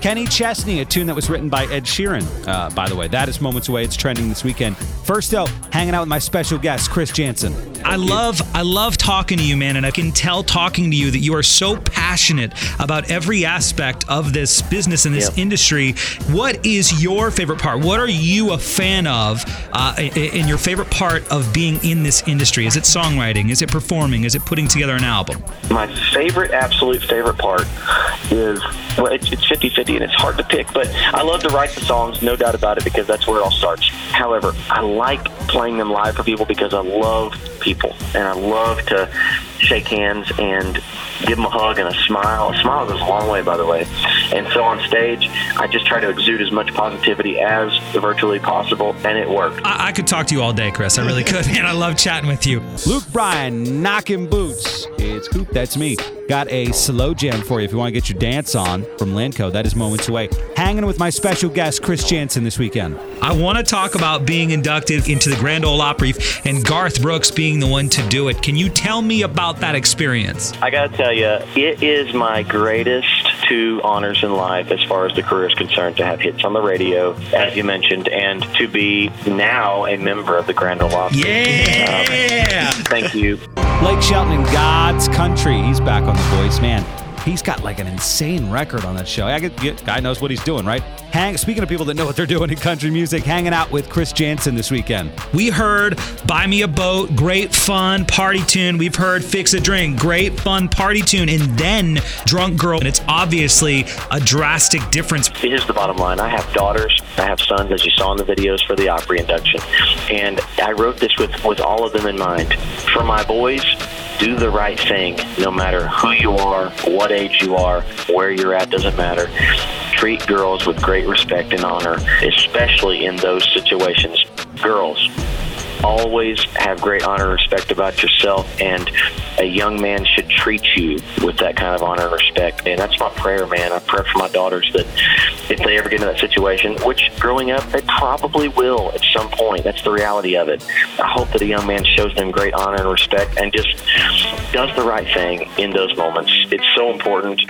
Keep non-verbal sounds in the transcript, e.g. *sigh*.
Kenny Chesney, a tune that was written by Ed Sheeran. Uh, by the way, that is moments away. It's trending this weekend. First, though, hanging out with my special guest, Chris Janson. I love I love talking to you, man, and I can tell talking to you that you are so passionate about every aspect of this business and this Yep. industry. What is your favorite part? What are you a fan of, uh, in your favorite part of being in this industry? Is it songwriting? Is it performing? Is it putting together an album? My favorite, absolute favorite part is, well, it's, it's 50-50 and it's hard to pick, but I love to write the songs, no doubt about it, because that's where it all starts. However, I like playing them live for people because I love people and I love to shake hands and give them a hug and a smile. A smile goes a long way, by the way. And so on stage, I just try to exude as much positivity as virtually possible, and it worked. I, I could talk to you all day, Chris. I really could, *laughs* and I love chatting with you. Luke Bryan, knocking boots. It's Coop, that's me. Got a slow jam for you if you want to get your dance on from Lanco. That is moments away. Hanging with my special guest, Chris Janson, this weekend. I want to talk about being inducted into the Grand Ole Opry and Garth Brooks being the one to do it. Can you tell me about that experience? I got to tell you, it is my greatest two honors in life as far as the career is concerned to have hits on the radio, as you mentioned, and to be now a member of the Grand Ole Opry. Yeah. Um, thank you. Blake Shelton in God's Country. He's back on The Voice. Man, he's got like an insane record on that show. I get, guy knows what he's doing, right? Hang, speaking of people that know what they're doing in country music, hanging out with Chris Janson this weekend. We heard Buy Me a Boat, great fun party tune. We've heard Fix a Drink, great fun party tune. And then Drunk Girl. And it's obviously a drastic difference. Here's the bottom line. I have daughters. I have sons, as you saw in the videos for the Opry induction. And I wrote this with, with all of them in mind. For my boys, do the right thing, no matter who you are, what age you are, where you're at, doesn't matter. Treat girls with great respect and honor, especially in those situations. Girls, always have great honor and respect about yourself, and a young man should treat you with that kind of honor and respect. And that's my prayer, man. I pray for my daughters that if they ever get in that situation, which growing up they probably will at some point, that's the reality of it. I hope that a young man shows them great honor and respect and just does the right thing in those moments. It's so important.